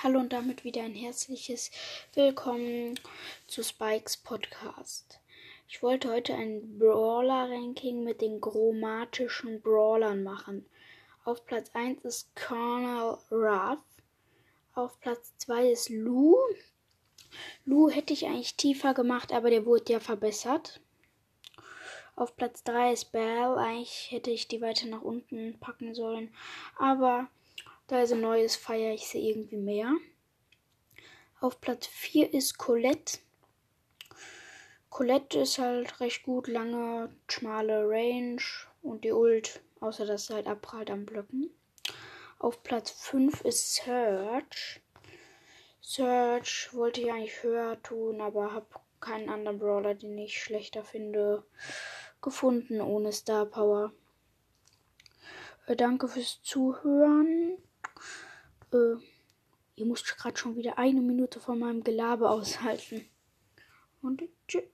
Hallo und damit wieder ein herzliches Willkommen zu Spikes Podcast. Ich wollte heute ein Brawler-Ranking mit den chromatischen Brawlern machen. Auf Platz 1 ist Colonel Ruff. Auf Platz 2 ist Lou. Lou hätte ich eigentlich tiefer gemacht, aber der wurde ja verbessert. Auf Platz 3 ist Belle. Eigentlich hätte ich die weiter nach unten packen sollen. Aber da ist ein neues, feiere ich sie irgendwie mehr. Auf Platz 4 ist Colette. Colette ist halt recht gut, lange, schmale Range und die Ult, außer dass sie halt abprallt am Blöcken. Auf Platz 5 ist Search. Search wollte ich eigentlich höher tun, aber habe keinen anderen Brawler, den ich schlechter finde, gefunden ohne Star Power. Äh, danke fürs Zuhören. Äh, ihr müsst gerade schon wieder eine Minute von meinem Gelaber aushalten. Und tschüss.